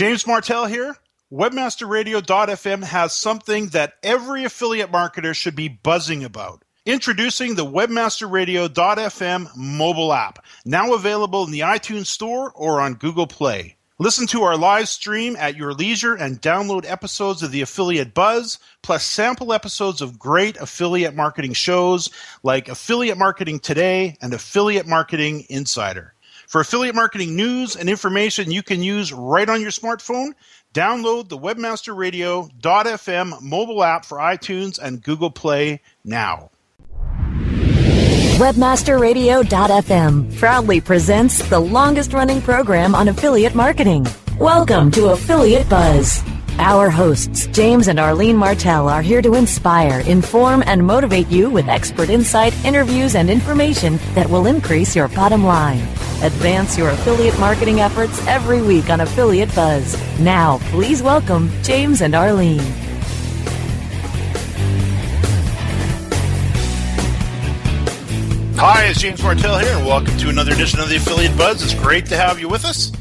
James Martell here. Webmasterradio.fm has something that every affiliate marketer should be buzzing about. Introducing the Webmasterradio.fm mobile app, now available in the iTunes Store or on Google Play. Listen to our live stream at your leisure and download episodes of the Affiliate Buzz, plus sample episodes of great affiliate marketing shows like Affiliate Marketing Today and Affiliate Marketing Insider. For affiliate marketing news and information you can use right on your smartphone, download the webmasterradio.fm mobile app for iTunes and Google Play now. Webmasterradio.fm proudly presents the longest running program on affiliate marketing. Welcome to Affiliate Buzz. Our hosts, James and Arlene Martell, are here to inspire, inform, and motivate you with expert insight, interviews, and information that will increase your bottom line. Advance your affiliate marketing efforts every week on Affiliate Buzz. Now, please welcome James and Arlene. Hi, it's James Martell here, and welcome to another edition of the Affiliate Buzz. It's great to have you with us.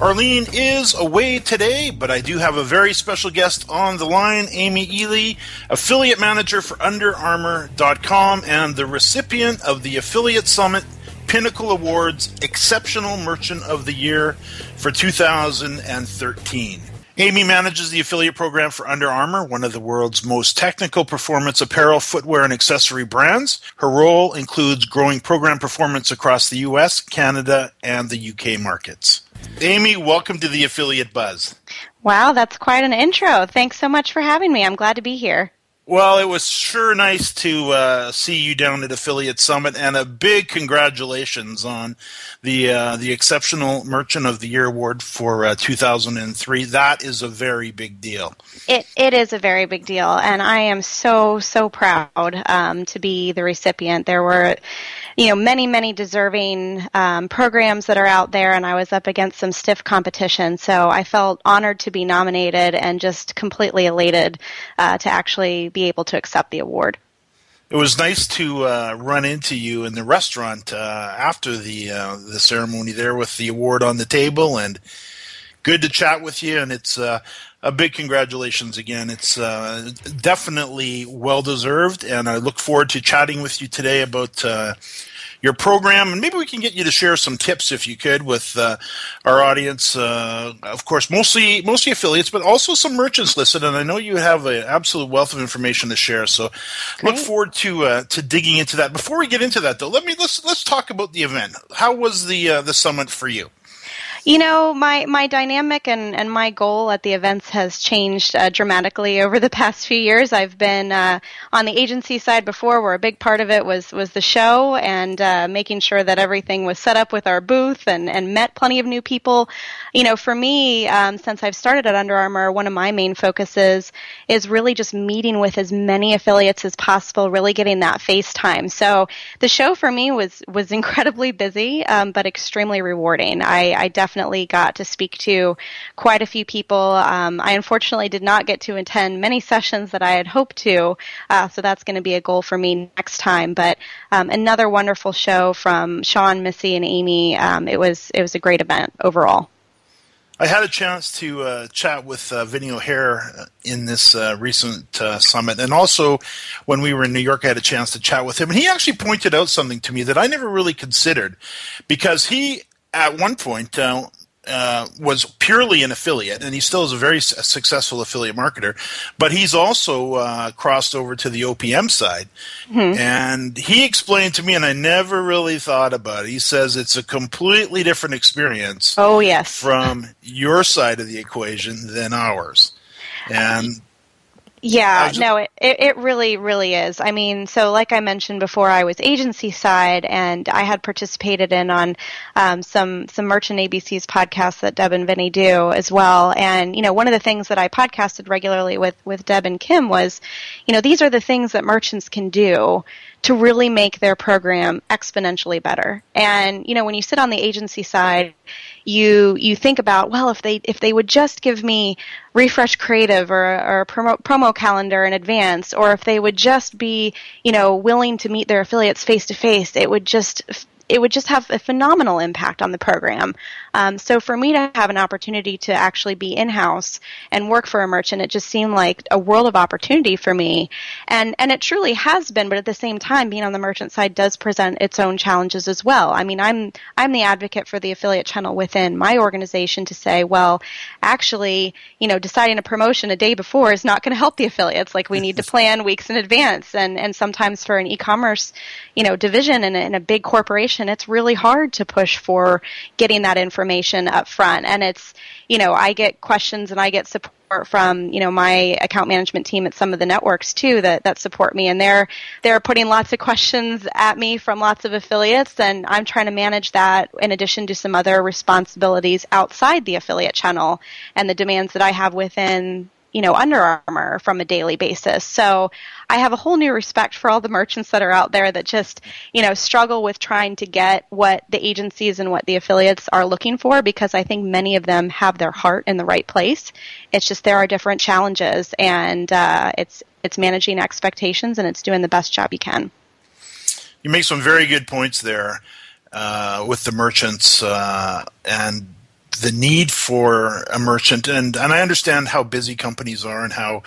Arlene is away today, but I do have a very special guest on the line, Amy Ely, affiliate manager for UnderArmour.com and the recipient of the Affiliate Summit Pinnacle Awards Exceptional Merchant of the Year for 2013. Amy manages the affiliate program for Under Armour, one of the world's most technical performance apparel, footwear, and accessory brands. Her role includes growing program performance across the US, Canada, and the UK markets. Amy, welcome to the Affiliate Buzz. Wow, that's quite an intro. Thanks so much for having me. I'm glad to be here. Well, it was sure nice to uh, see you down at Affiliate Summit, and a big congratulations on the uh, the Exceptional Merchant of the Year award for uh, 2003. That is a very big deal. It it is a very big deal, and I am so so proud um, to be the recipient. There were you know, many, many deserving um, programs that are out there, and I was up against some stiff competition. So I felt honored to be nominated and just completely elated uh, to actually be able to accept the award. It was nice to uh, run into you in the restaurant uh, after the uh, the ceremony there with the award on the table, and good to chat with you. And it's uh, a big congratulations again. It's uh, definitely well deserved, and I look forward to chatting with you today about uh, your program, and maybe we can get you to share some tips if you could with uh, our audience. Uh, of course, mostly mostly affiliates, but also some merchants listed. And I know you have an absolute wealth of information to share. So Great. look forward to uh, to digging into that. Before we get into that, though, let me let's let's talk about the event. How was the uh, the summit for you? You know, my, my dynamic and, and my goal at the events has changed uh, dramatically over the past few years. I've been uh, on the agency side before, where a big part of it was was the show and uh, making sure that everything was set up with our booth and and met plenty of new people. You know, for me, um, since I've started at Under Armour, one of my main focuses is really just meeting with as many affiliates as possible, really getting that face time. So the show for me was was incredibly busy, um, but extremely rewarding. I, I definitely definitely got to speak to quite a few people. Um, I unfortunately did not get to attend many sessions that I had hoped to, uh, so that's going to be a goal for me next time. But um, another wonderful show from Shawn, Missy, and Amy. Um, it was it was a great event overall. I had a chance to uh, chat with uh, Vinny O'Hare in this uh, recent uh, summit, and also when we were in New York, I had a chance to chat with him, and he actually pointed out something to me that I never really considered, because he at one point uh, uh, was purely an affiliate, and he still is a very successful affiliate marketer. But he's also uh, crossed over to the OPM side, mm-hmm. and he explained to me, and I never really thought about it. He says it's a completely different experience. Oh yes, from your side of the equation than ours, and yeah, just, no, it, it really, really is. I mean, so like I mentioned before, I was agency side, and I had participated in on um, some some Merchant ABC's podcasts that Deb and Vinny do as well. And you know, one of the things that I podcasted regularly with with Deb and Kim was, you know, these are the things that merchants can do to really make their program exponentially better. And you know, when you sit on the agency side, you you think about well, if they if they would just give me refresh creative or, or promo, promo calendar in advance, or if they would just be you know willing to meet their affiliates face to face, it would just it would just have a phenomenal impact on the program. Um, so for me to have an opportunity to actually be in house and work for a merchant, it just seemed like a world of opportunity for me, and and it truly has been. But at the same time, being on the merchant side does present its own challenges as well. I mean, I'm I'm the advocate for the affiliate channel within my organization to say, well, actually, you know, deciding a promotion a day before is not going to help the affiliates. Like we need to plan weeks in advance, and and sometimes for an e-commerce, you know, division in a, in a big corporation, it's really hard to push for getting that information up front, and it's you know, I get questions and I get support from you know my account management team at some of the networks too that that support me. And they're they're putting lots of questions at me from lots of affiliates and I'm trying to manage that in addition to some other responsibilities outside the affiliate channel and the demands that I have within you know, Under Armour from a daily basis. So I have a whole new respect for all the merchants that are out there that just, you know, struggle with trying to get what the agencies and what the affiliates are looking for because I think many of them have their heart in the right place. It's just there are different challenges and uh, it's it's managing expectations and it's doing the best job you can. You make some very good points there uh, with the merchants uh, and the need for a merchant and and I understand how busy companies are and how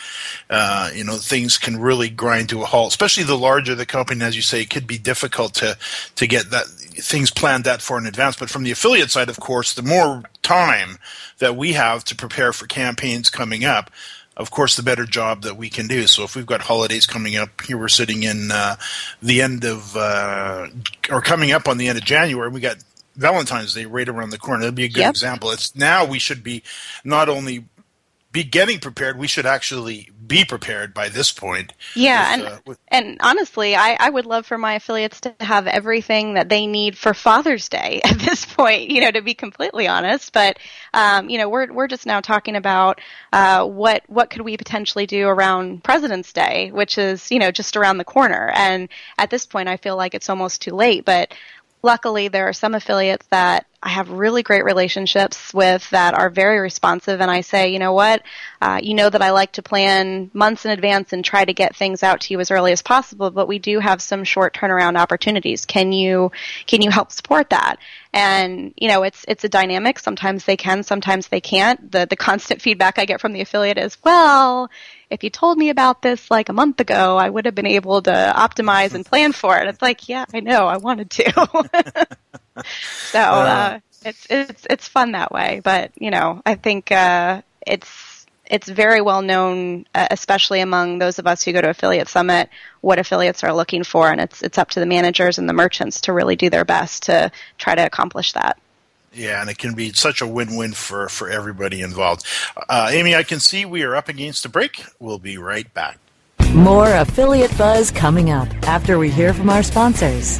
uh, you know things can really grind to a halt especially the larger the company as you say it could be difficult to to get that things planned that far in advance but from the affiliate side of course the more time that we have to prepare for campaigns coming up of course, the better job that we can do. So if we've got holidays coming up, here we're sitting in uh, the end of, uh, or coming up on the end of January, we got Valentine's Day right around the corner. That'd be a good yep. example. It's now we should be not only be getting prepared, we should actually be prepared by this point. Yeah, with, and uh, with- and honestly, I, I would love for my affiliates to have everything that they need for Father's Day at this point. You know, to be completely honest, but um, you know, we're we're just now talking about uh, what what could we potentially do around President's Day, which is you know just around the corner. And at this point, I feel like it's almost too late, but luckily there are some affiliates that I have really great relationships with that are very responsive and I say, you know what, uh, you know that I like to plan months in advance and try to get things out to you as early as possible, but we do have some short turnaround opportunities. Can you, can you help support that? And, you know, it's, it's a dynamic. Sometimes they can, sometimes they can't. The, the constant feedback I get from the affiliate is, well, if you told me about this like a month ago, I would have been able to optimize and plan for it. It's like, yeah, I know, I wanted to. so uh, it's it's it's fun that way. But you know, I think uh, it's it's very well known, uh, especially among those of us who go to affiliate summit, what affiliates are looking for, and it's it's up to the managers and the merchants to really do their best to try to accomplish that. Yeah, and it can be such a win-win for for everybody involved. Uh, Amy, I can see we are up against a break. We'll be right back. More affiliate buzz coming up after we hear from our sponsors.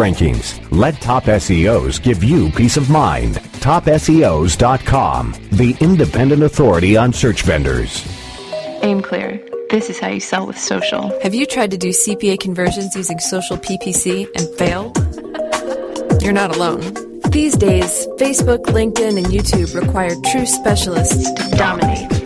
rankings. Let Top SEOs give you peace of mind. TopSEOs.com, the independent authority on search vendors. Aim clear. This is how you sell with social. Have you tried to do CPA conversions using social PPC and failed? You're not alone. These days, Facebook, LinkedIn, and YouTube require true specialists to dominate.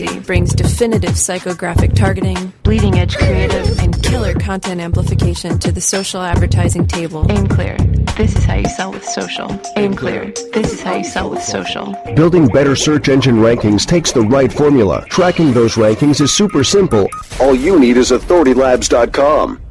Aim Clear, the agency, brings definitive psychographic targeting, bleeding edge creative, and killer content amplification to the social advertising table. Aim Clear this is how you sell with social. Aim clear. This is how you sell with social. Building better search engine rankings takes the right formula. Tracking those rankings is super simple. All you need is authoritylabs.com.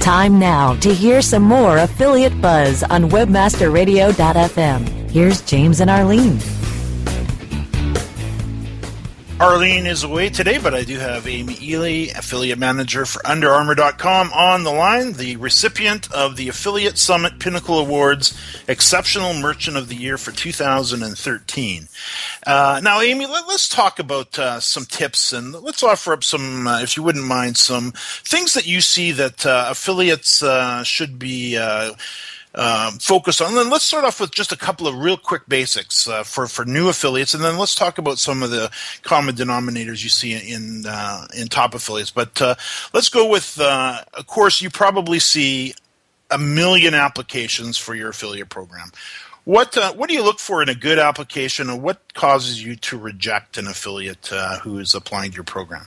Time now to hear some more affiliate buzz on webmasterradio.fm. Here's James and Arlene. Arlene is away today, but I do have Amy Ely, affiliate manager for UnderArmour.com, on the line, the recipient of the Affiliate Summit Pinnacle Awards Exceptional Merchant of the Year for 2013. Uh, now, Amy, let, us talk about uh, some tips and let's offer up some, uh, if you wouldn't mind, some things that you see that uh, affiliates uh, should be uh, um, focus on. And then let's start off with just a couple of real quick basics uh, for for new affiliates, and then let's talk about some of the common denominators you see in uh, in top affiliates. But uh, let's go with, uh, of course, you probably see a million applications for your affiliate program. What uh, what do you look for in a good application, and what causes you to reject an affiliate uh, who is applying to your program?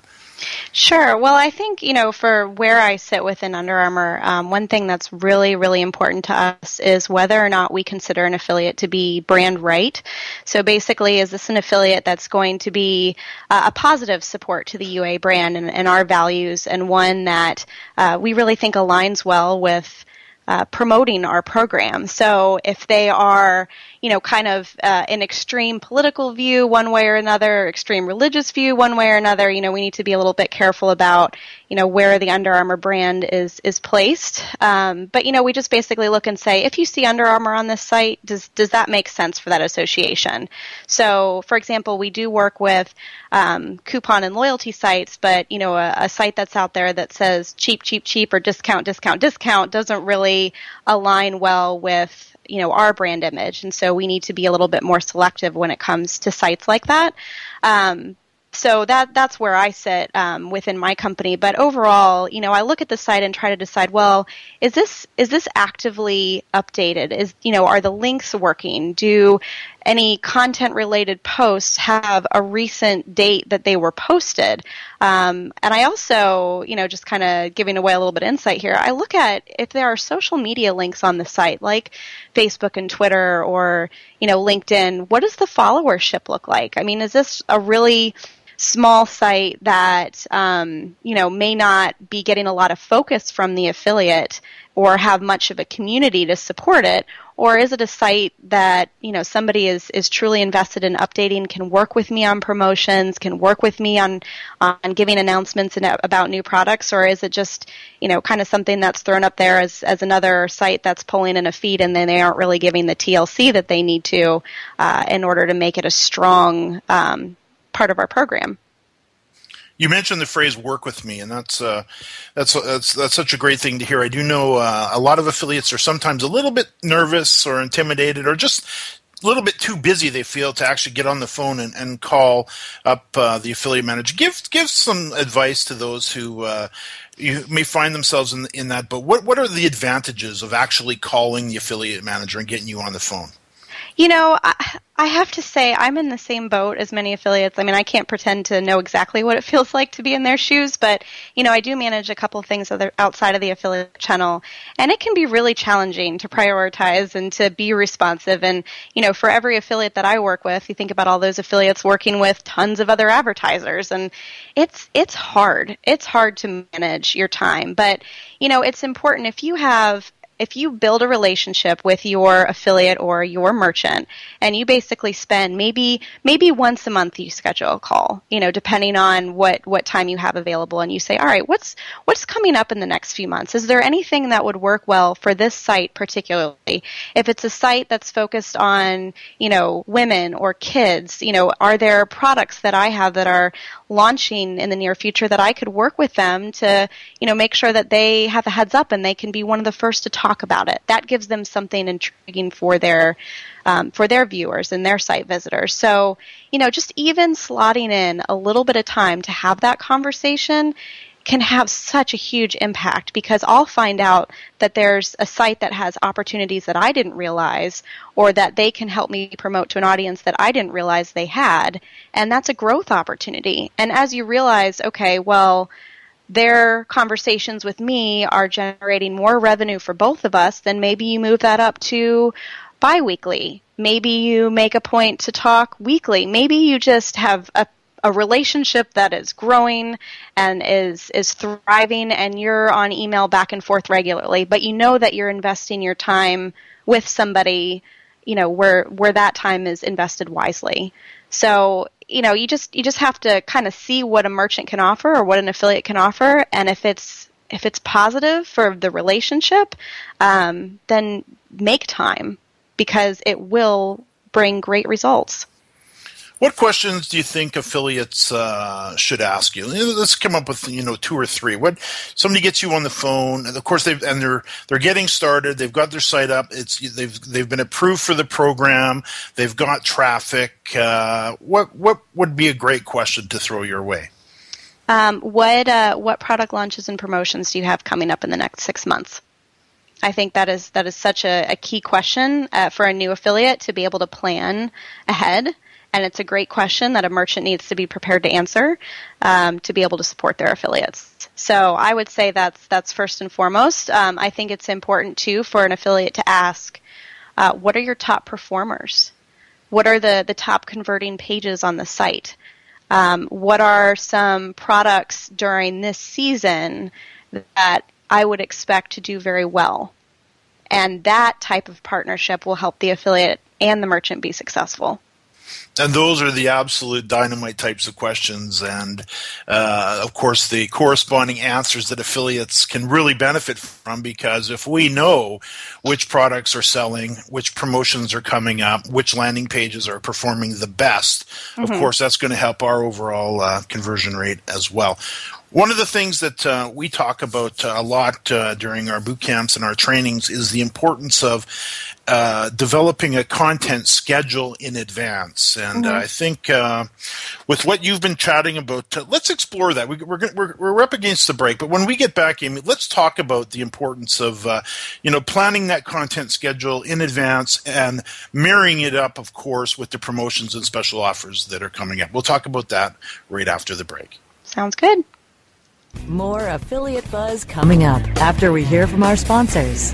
Sure. Well, I think, you know, for where I sit within Under Armour, um, one thing that's really, really important to us is whether or not we consider an affiliate to be brand right. So basically, is this an affiliate that's going to be uh, a positive support to the UA brand and, and our values and one that uh, we really think aligns well with uh, promoting our program. So if they are, you know, kind of uh, an extreme political view one way or another, extreme religious view one way or another, you know, we need to be a little bit careful about, you know, where the Under Armour brand is is placed. Um, but you know, we just basically look and say, if you see Under Armour on this site, does does that make sense for that association? So, for example, we do work with um, coupon and loyalty sites, but you know, a, a site that's out there that says cheap, cheap, cheap, or discount, discount, discount doesn't really align well with you know our brand image, and so we need to be a little bit more selective when it comes to sites like that. Um, so that that's where I sit um, within my company. But overall, you know, I look at the site and try to decide, well, is this is this actively updated? Is you know, are the links working? Do any content related posts have a recent date that they were posted? Um, and I also, you know, just kind of giving away a little bit of insight here. I look at if there are social media links on the site, like Facebook and Twitter or you know LinkedIn. What does the followership look like? I mean, is this a really small site that um, you know may not be getting a lot of focus from the affiliate or have much of a community to support it? Or is it a site that you know somebody is is truly invested in updating can work with me on promotions can work with me on on giving announcements about new products? Or is it just you know kind of something that's thrown up there as as another site that's pulling in a feed and then they aren't really giving the TLC that they need to uh, in order to make it a strong um, part of our program. You mentioned the phrase "work with me," and that's uh, that's that's that's such a great thing to hear. I do know uh, a lot of affiliates are sometimes a little bit nervous or intimidated, or just a little bit too busy. They feel to actually get on the phone and, and call up uh, the affiliate manager. Give give some advice to those who uh, you may find themselves in in that. But what what are the advantages of actually calling the affiliate manager and getting you on the phone? You know, I, I have to say I'm in the same boat as many affiliates. I mean, I can't pretend to know exactly what it feels like to be in their shoes, but you know, I do manage a couple things other, outside of the affiliate channel, and it can be really challenging to prioritize and to be responsive. And you know, for every affiliate that I work with, you think about all those affiliates working with tons of other advertisers, and it's it's hard. It's hard to manage your time, but you know, it's important if you have if you build a relationship with your affiliate or your merchant and you basically spend maybe maybe once a month you schedule a call you know depending on what what time you have available and you say all right what's what's coming up in the next few months? Is there anything that would work well for this site particularly? If it's a site that's focused on you know women or kids you know are there products that I have that are launching in the near future that I could work with them to you know make sure that they have a heads up and they can be one of the first to talk talk about it. That gives them something intriguing for their um, for their viewers and their site visitors. So, you know, just even slotting in a little bit of time to have that conversation can have such a huge impact because I'll find out that there's a site that has opportunities that I didn't realize or that they can help me promote to an audience that I didn't realize they had. And that's a growth opportunity. And as you realize, okay, well, their conversations with me are generating more revenue for both of us, then maybe you move that up to biweekly. Maybe you make a point to talk weekly. Maybe you just have a a relationship that is growing and is is thriving and you're on email back and forth regularly but you know that you're investing your time with somebody you know where where that time is invested wisely so you know, you just you just have to kind of see what a merchant can offer or what an affiliate can offer, and if it's if it's positive for the relationship, um, then make time because it will bring great results. What questions do you think affiliates uh, should ask you? Let's come up with you know two or three. What somebody gets you on the phone, and of course they've and they're they're getting started. They've got their site up. It's they've they've been approved for the program. They've got traffic. Uh, what what would be a great question to throw your way? Um, what uh, what product launches and promotions do you have coming up in the next six months? I think that is that is such a, a key question uh, for a new affiliate to be able to plan ahead and it's a great question that a merchant needs to be prepared to answer um, to be able to support their affiliates. So I would say that's that's first and foremost. Um, I think it's important too for an affiliate to ask, uh, what are your top performers? What are the the top converting pages on the site? Um, what are some products during this season that I would expect to do very well? And that type of partnership will help the affiliate and the merchant be successful and those are the absolute dynamite types of questions and uh, of course the corresponding answers that affiliates can really benefit from because if we know which products are selling which promotions are coming up which landing pages are performing the best mm-hmm. of course that's going to help our overall uh, conversion rate as well one of the things that uh, we talk about uh, a lot uh, during our boot camps and our trainings is the importance of uh, developing a content schedule in advance. And mm-hmm. I think uh, with what you've been chatting about, uh, let's explore that. We, are we're, we're, we're up against the break, but when we get back, Amy, let's talk about the importance of you know planning that content schedule in advance and marrying it up, of course, with the promotions and special offers that are coming up. We'll talk about that right after the break. Sounds good. More affiliate buzz coming up after we hear from our sponsors.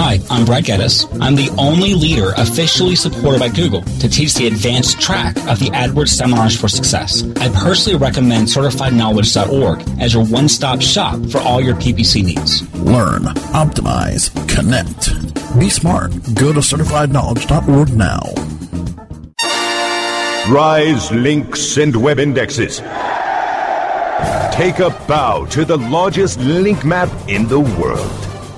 Hi, I'm Brad Geddes. I'm the only leader officially supported by Google to teach the advanced track of the AdWords Seminars for Success. I personally recommend CertifiedKnowledge.org as your one-stop shop for all your PPC needs. Learn, optimize, connect. Be smart. Go to CertifiedKnowledge.org now. Rise links and web indexes. Take a bow to the largest link map in the world.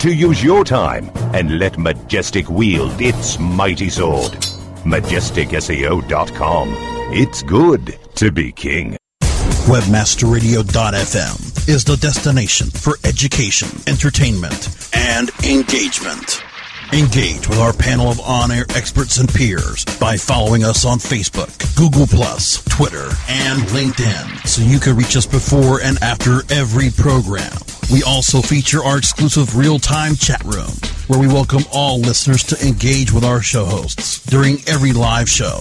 to use your time and let Majestic wield its mighty sword. MajesticSEO.com. It's good to be king. Webmasterradio.fm is the destination for education, entertainment, and engagement. Engage with our panel of on-air experts and peers by following us on Facebook, Google+, Twitter, and LinkedIn so you can reach us before and after every program. We also feature our exclusive real-time chat room where we welcome all listeners to engage with our show hosts during every live show.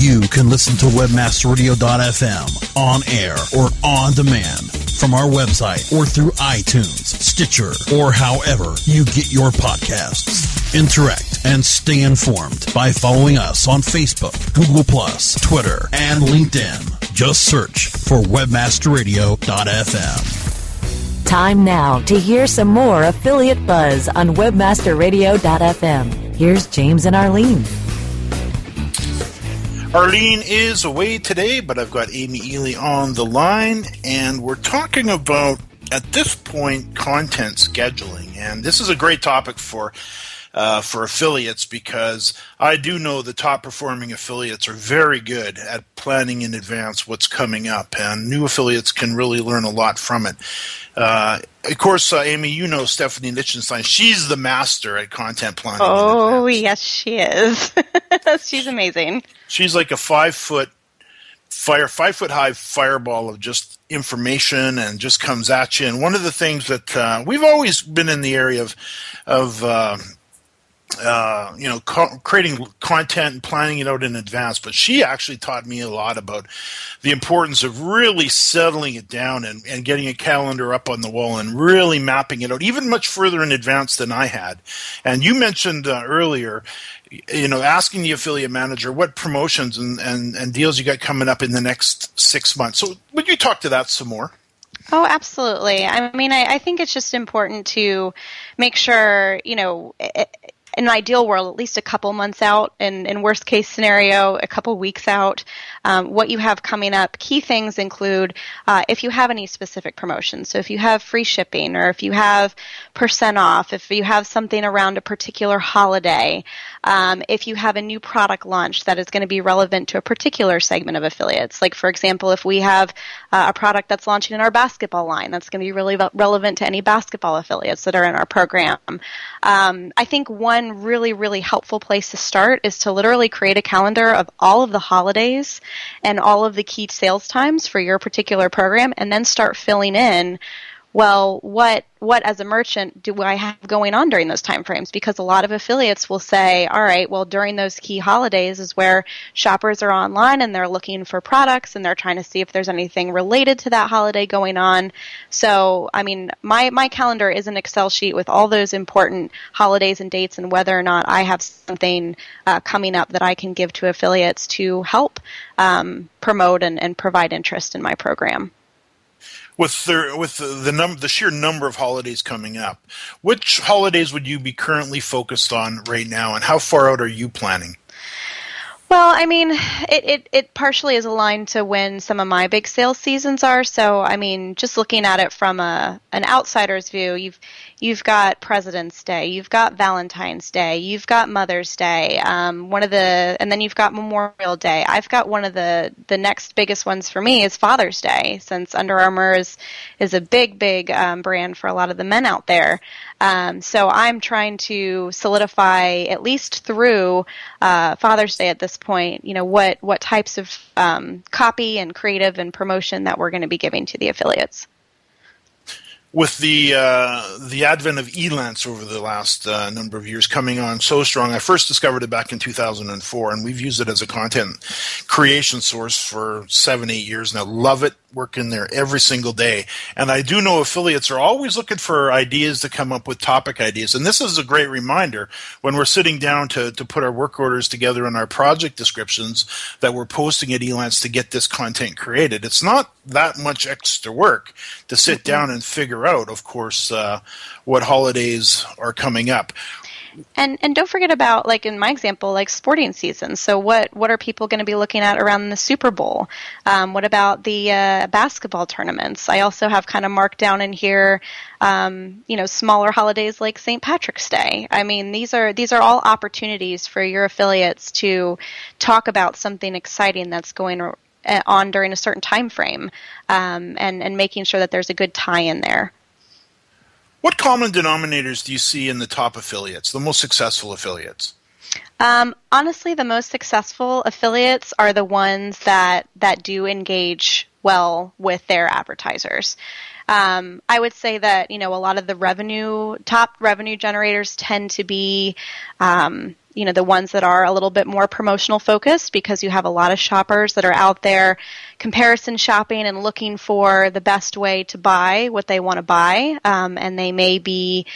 You can listen to webmasterradio.fm on air or on demand from our website or through iTunes, Stitcher, or however you get your podcasts. Interact and stay informed by following us on Facebook, Google Twitter, and LinkedIn. Just search for webmasterradio.fm. Time now to hear some more affiliate buzz on webmasterradio.fm. Here's James and Arlene. Arlene is away today, but I've got Amy Ely on the line, and we're talking about, at this point, content scheduling. And this is a great topic for uh, for affiliates because I do know the top performing affiliates are very good at planning in advance what's coming up, and new affiliates can really learn a lot from it. Uh, of course, uh, Amy, you know Stephanie Lichtenstein. She's the master at content planning. Oh, yes, she is. She's amazing. She's like a five foot fire five foot high fireball of just information and just comes at you. And one of the things that uh, we've always been in the area of of uh, uh, you know co- creating content and planning it out in advance, but she actually taught me a lot about the importance of really settling it down and, and getting a calendar up on the wall and really mapping it out, even much further in advance than I had. And you mentioned uh, earlier, you know, asking the affiliate manager what promotions and, and, and deals you got coming up in the next six months. So, would you talk to that some more? Oh, absolutely. I mean, I, I think it's just important to make sure, you know, in an ideal world, at least a couple months out, and in worst case scenario, a couple weeks out, um, what you have coming up. Key things include uh, if you have any specific promotions. So if you have free shipping, or if you have percent off, if you have something around a particular holiday, um, if you have a new product launch that is going to be relevant to a particular segment of affiliates. Like for example, if we have uh, a product that's launching in our basketball line, that's going to be really relevant to any basketball affiliates that are in our program. Um, I think one really, really helpful place to start is to literally create a calendar of all of the holidays and all of the key sales times for your particular program and then start filling in well, what what as a merchant do I have going on during those time frames? Because a lot of affiliates will say, all right, well, during those key holidays is where shoppers are online and they're looking for products and they're trying to see if there's anything related to that holiday going on. So, I mean, my my calendar is an Excel sheet with all those important holidays and dates and whether or not I have something uh, coming up that I can give to affiliates to help um, promote and, and provide interest in my program with the with the the, the sheer number of holidays coming up, which holidays would you be currently focused on right now, and how far out are you planning? Well, I mean, it, it, it partially is aligned to when some of my big sales seasons are. So, I mean, just looking at it from a an outsider's view, you've you've got President's Day, you've got Valentine's Day, you've got Mother's Day, um, one of the, and then you've got Memorial Day. I've got one of the the next biggest ones for me is Father's Day, since Under Armour is is a big big um, brand for a lot of the men out there. Um, so I'm trying to solidify at least through uh, Father's Day at this point. You know what what types of um, copy and creative and promotion that we're going to be giving to the affiliates with the uh, the advent of Elance over the last uh, number of years coming on so strong, I first discovered it back in 2004, and we've used it as a content creation source for seven, eight years now. Love it, working there every single day. And I do know affiliates are always looking for ideas to come up with topic ideas. And this is a great reminder when we're sitting down to, to put our work orders together in our project descriptions that we're posting at Elance to get this content created. It's not that much extra work to sit mm-hmm. down and figure out, of course, uh, what holidays are coming up. And and don't forget about like in my example, like sporting season. So what what are people going to be looking at around the Super Bowl? Um, what about the uh, basketball tournaments? I also have kind of marked down in here, um, you know, smaller holidays like St. Patrick's Day. I mean, these are these are all opportunities for your affiliates to talk about something exciting that's going on during a certain time frame, um, and and making sure that there's a good tie in there. What common denominators do you see in the top affiliates, the most successful affiliates? Um, honestly, the most successful affiliates are the ones that that do engage well with their advertisers. Um, I would say that you know a lot of the revenue top revenue generators tend to be um, you know the ones that are a little bit more promotional focused because you have a lot of shoppers that are out there comparison shopping and looking for the best way to buy what they want to buy. Um, and they may be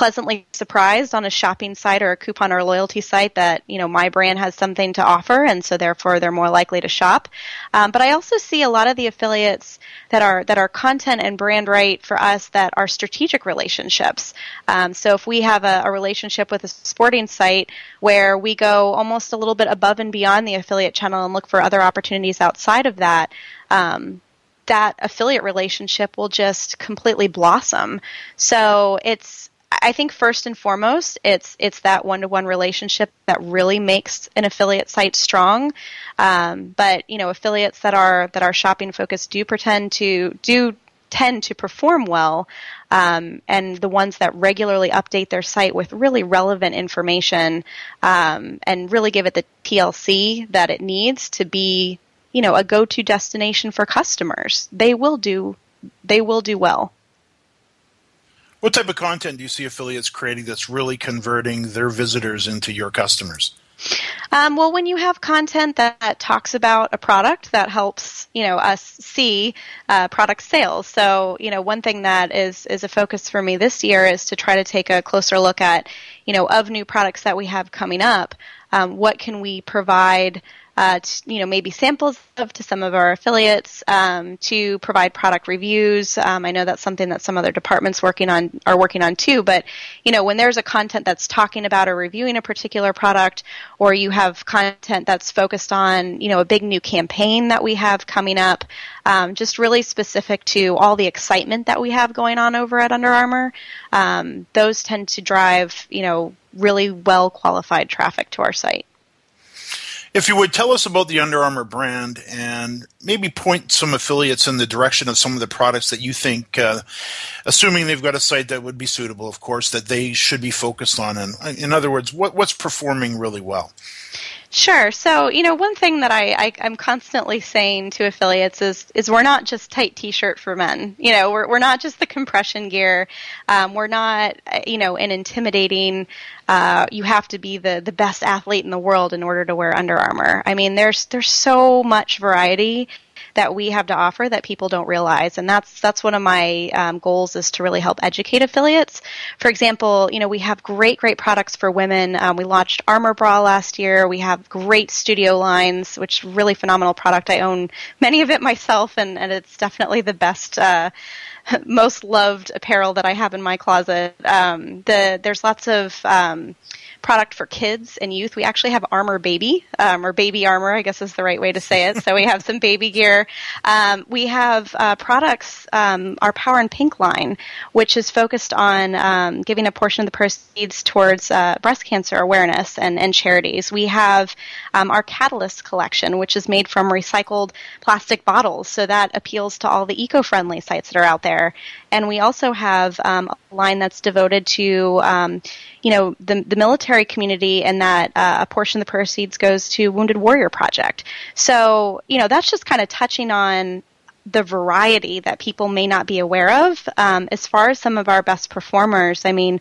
pleasantly surprised on a shopping site or a coupon or loyalty site that you know my brand has something to offer, and so therefore they're more likely to shop. Um, but I also see a lot of the affiliates that are that are content and brand right for us that are strategic relationships. Um, so if we have a, a relationship with a sporting site where we go almost a little bit above and beyond the affiliate channel and look for other opportunities outside of that. Um, that affiliate relationship will just completely blossom. So it's I think first and foremost, it's it's that one to one relationship that really makes an affiliate site strong. Um, but you know, affiliates that are that are shopping focused do pretend to do tend to perform well, um, and the ones that regularly update their site with really relevant information um, and really give it the TLC that it needs to be, you know, a go-to destination for customers. They will do they will do well. What type of content do you see affiliates creating that's really converting their visitors into your customers? Um, well, when you have content that, that, talks about a product that helps, you know, us see uh, product sales. So, you know, one thing that is is a focus for me this year is to try to take a closer look at, you know, of new products that we have coming up. Um, what can we provide uh, to, you know, maybe samples of to some of our affiliates um, to provide product reviews. Um, I know that's something that some other departments working on are working on too. But you know, when there's a content that's talking about or reviewing a particular product, or you have content that's focused on you know a big new campaign that we have coming up, um, just really specific to all the excitement that we have going on over at Under Armour, um, those tend to drive you know really well qualified traffic to our site. If you would tell us about the Under Armour brand and maybe point some affiliates in the direction of some of the products that you think, uh, assuming they've got a site that would be suitable, of course, that they should be focused on. And in other words, what, what's performing really well? Sure. So, you know, one thing that I, I am constantly saying to affiliates is is we're not just tight t-shirt for men. You know, we're we're not just the compression gear. Um, we're not, you know, an intimidating. Uh, you have to be the the best athlete in the world in order to wear Under Armour. I mean, there's there's so much variety that we have to offer that people don't realize. And that's that's one of my um, goals is to really help educate affiliates. For example, you know we have great great products for women. Um, we launched Armour Bra last year. We have great studio lines, which really phenomenal product. I own many of it myself, and, and it's definitely the best. Uh, most loved apparel that I have in my closet. Um, the there's lots of um, product for kids and youth. We actually have Armour Baby, um, or Baby Armor, I guess is the right way to say it. so we have some baby gear. Um, we have uh, products, um, our Power in Pink line, which is focused on um, giving a portion of the proceeds towards uh, breast cancer awareness and, and charities. We have um, our Catalyst collection, which is made from recycled plastic bottles, so that appeals to all the eco-friendly sites that are out there. And we also have um, a line that's devoted to, you know, the, the military community, and that uh, a portion of the proceeds goes to Wounded Warrior Project. So, you know, that's just kind of touching on the variety that people may not be aware of. Um, as far as some of our best performers, I mean,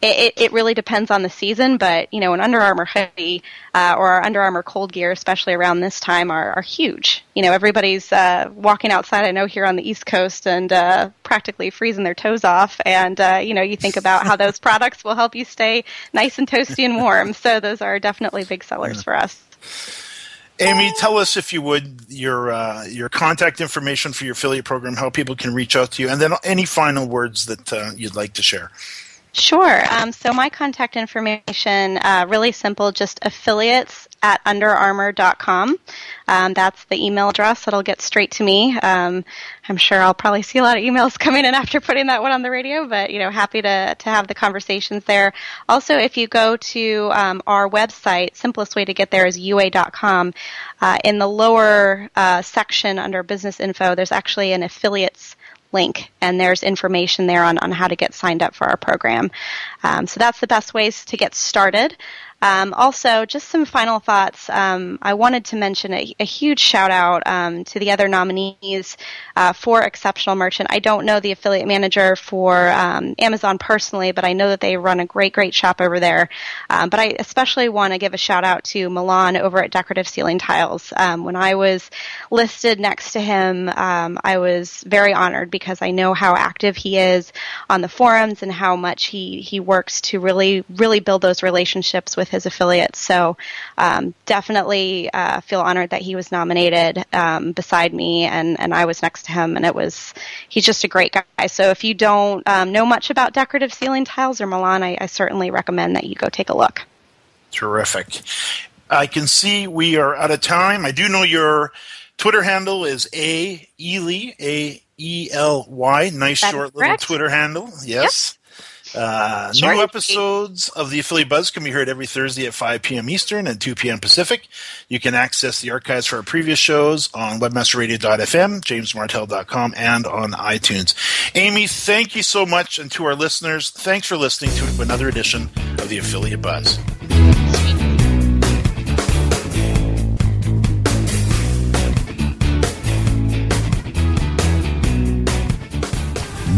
it, it really depends on the season, but you know, an Under Armour hoodie uh, or our Under Armour cold gear, especially around this time, are, are huge. You know, everybody's uh, walking outside. I know here on the East Coast and uh, practically freezing their toes off, and uh, you know, you think about how those products will help you stay nice and toasty and warm. So those are definitely big sellers for us. Amy, tell us if you would your uh, your contact information for your affiliate program, how people can reach out to you, and then any final words that uh, you'd like to share. Sure. Um, so my contact information, uh, really simple, just affiliates at underarmour.com. Um, that's the email address that'll get straight to me. Um, I'm sure I'll probably see a lot of emails coming in after putting that one on the radio, but you know, happy to to have the conversations there. Also, if you go to um, our website, simplest way to get there is ua.com. Uh, in the lower uh, section under business info, there's actually an affiliates link, and there's information there on, on how to get signed up for our program. Um, so that's the best ways to get started. Um, also, just some final thoughts. Um, I wanted to mention a, a huge shout out um, to the other nominees uh, for Exceptional Merchant. I don't know the affiliate manager for um, Amazon personally, but I know that they run a great, great shop over there. Um, but I especially want to give a shout out to Milan over at Decorative Ceiling Tiles. Um, when I was listed next to him, I was very honored because I know how active he is on the forums and how much he, he works to really, really build those relationships with his affiliates. So um, definitely uh, feel honored that he was nominated um, beside me, and and I was next to him, and it was he's just a great guy. So if you don't um, know much about decorative ceiling tiles or Milan, I, I certainly recommend that you go take a look. Terrific. I can see we are out of time. I do know your Twitter handle is a ely a e l y. Nice that short little Twitter handle. Yes. Uh, New episodes of the Affiliate Buzz can be heard every Thursday at 5 p.m. Eastern and 2 p.m. Pacific. You can access the archives for our previous shows on webmasterradio.fm, jamesmartell.com, and on iTunes. Amy, thank you so much. And to our listeners, thanks for listening to another edition of the Affiliate Buzz.